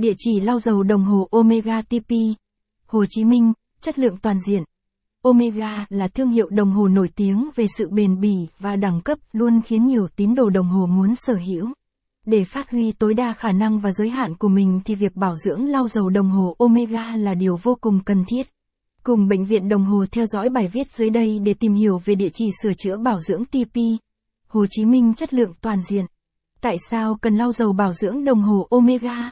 Địa chỉ lau dầu đồng hồ Omega TP. Hồ Chí Minh, chất lượng toàn diện. Omega là thương hiệu đồng hồ nổi tiếng về sự bền bỉ và đẳng cấp luôn khiến nhiều tín đồ đồng hồ muốn sở hữu. Để phát huy tối đa khả năng và giới hạn của mình thì việc bảo dưỡng lau dầu đồng hồ Omega là điều vô cùng cần thiết. Cùng Bệnh viện Đồng Hồ theo dõi bài viết dưới đây để tìm hiểu về địa chỉ sửa chữa bảo dưỡng TP. Hồ Chí Minh chất lượng toàn diện. Tại sao cần lau dầu bảo dưỡng đồng hồ Omega?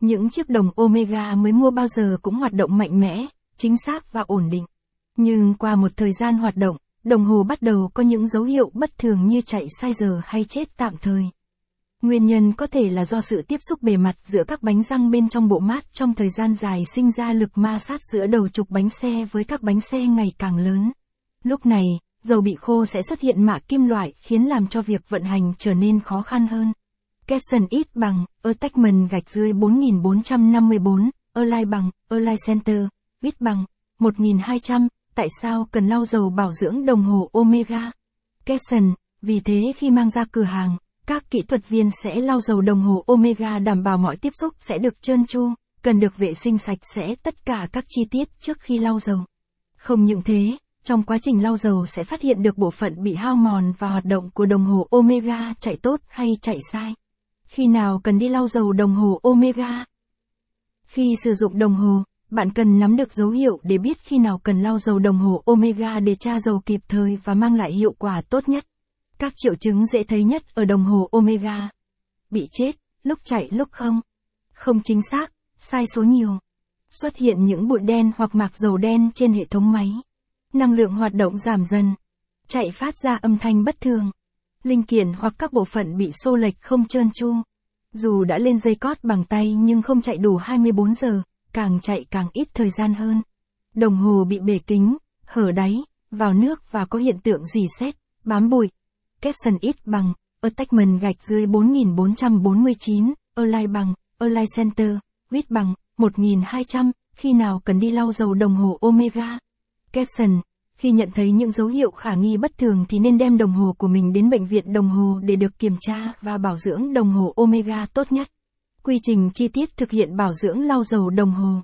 Những chiếc đồng Omega mới mua bao giờ cũng hoạt động mạnh mẽ, chính xác và ổn định. Nhưng qua một thời gian hoạt động, đồng hồ bắt đầu có những dấu hiệu bất thường như chạy sai giờ hay chết tạm thời. Nguyên nhân có thể là do sự tiếp xúc bề mặt giữa các bánh răng bên trong bộ mát trong thời gian dài sinh ra lực ma sát giữa đầu trục bánh xe với các bánh xe ngày càng lớn. Lúc này, dầu bị khô sẽ xuất hiện mạ kim loại khiến làm cho việc vận hành trở nên khó khăn hơn. Caption ít bằng, attachment gạch dưới 4454, Align bằng, Align Center, ít bằng, 1200, tại sao cần lau dầu bảo dưỡng đồng hồ Omega? Caption, vì thế khi mang ra cửa hàng, các kỹ thuật viên sẽ lau dầu đồng hồ Omega đảm bảo mọi tiếp xúc sẽ được trơn tru, cần được vệ sinh sạch sẽ tất cả các chi tiết trước khi lau dầu. Không những thế, trong quá trình lau dầu sẽ phát hiện được bộ phận bị hao mòn và hoạt động của đồng hồ Omega chạy tốt hay chạy sai. Khi nào cần đi lau dầu đồng hồ Omega? Khi sử dụng đồng hồ, bạn cần nắm được dấu hiệu để biết khi nào cần lau dầu đồng hồ Omega để tra dầu kịp thời và mang lại hiệu quả tốt nhất. Các triệu chứng dễ thấy nhất ở đồng hồ Omega. Bị chết, lúc chạy lúc không. Không chính xác, sai số nhiều. Xuất hiện những bụi đen hoặc mạc dầu đen trên hệ thống máy. Năng lượng hoạt động giảm dần. Chạy phát ra âm thanh bất thường. Linh kiện hoặc các bộ phận bị xô lệch không trơn tru. Dù đã lên dây cót bằng tay nhưng không chạy đủ 24 giờ, càng chạy càng ít thời gian hơn. Đồng hồ bị bể kính, hở đáy, vào nước và có hiện tượng dì xét, bám bụi, Capson ít bằng, attachment gạch dưới 4449, align bằng, align center, width bằng, 1200, khi nào cần đi lau dầu đồng hồ Omega. Capson, khi nhận thấy những dấu hiệu khả nghi bất thường thì nên đem đồng hồ của mình đến bệnh viện đồng hồ để được kiểm tra và bảo dưỡng đồng hồ Omega tốt nhất. Quy trình chi tiết thực hiện bảo dưỡng lau dầu đồng hồ.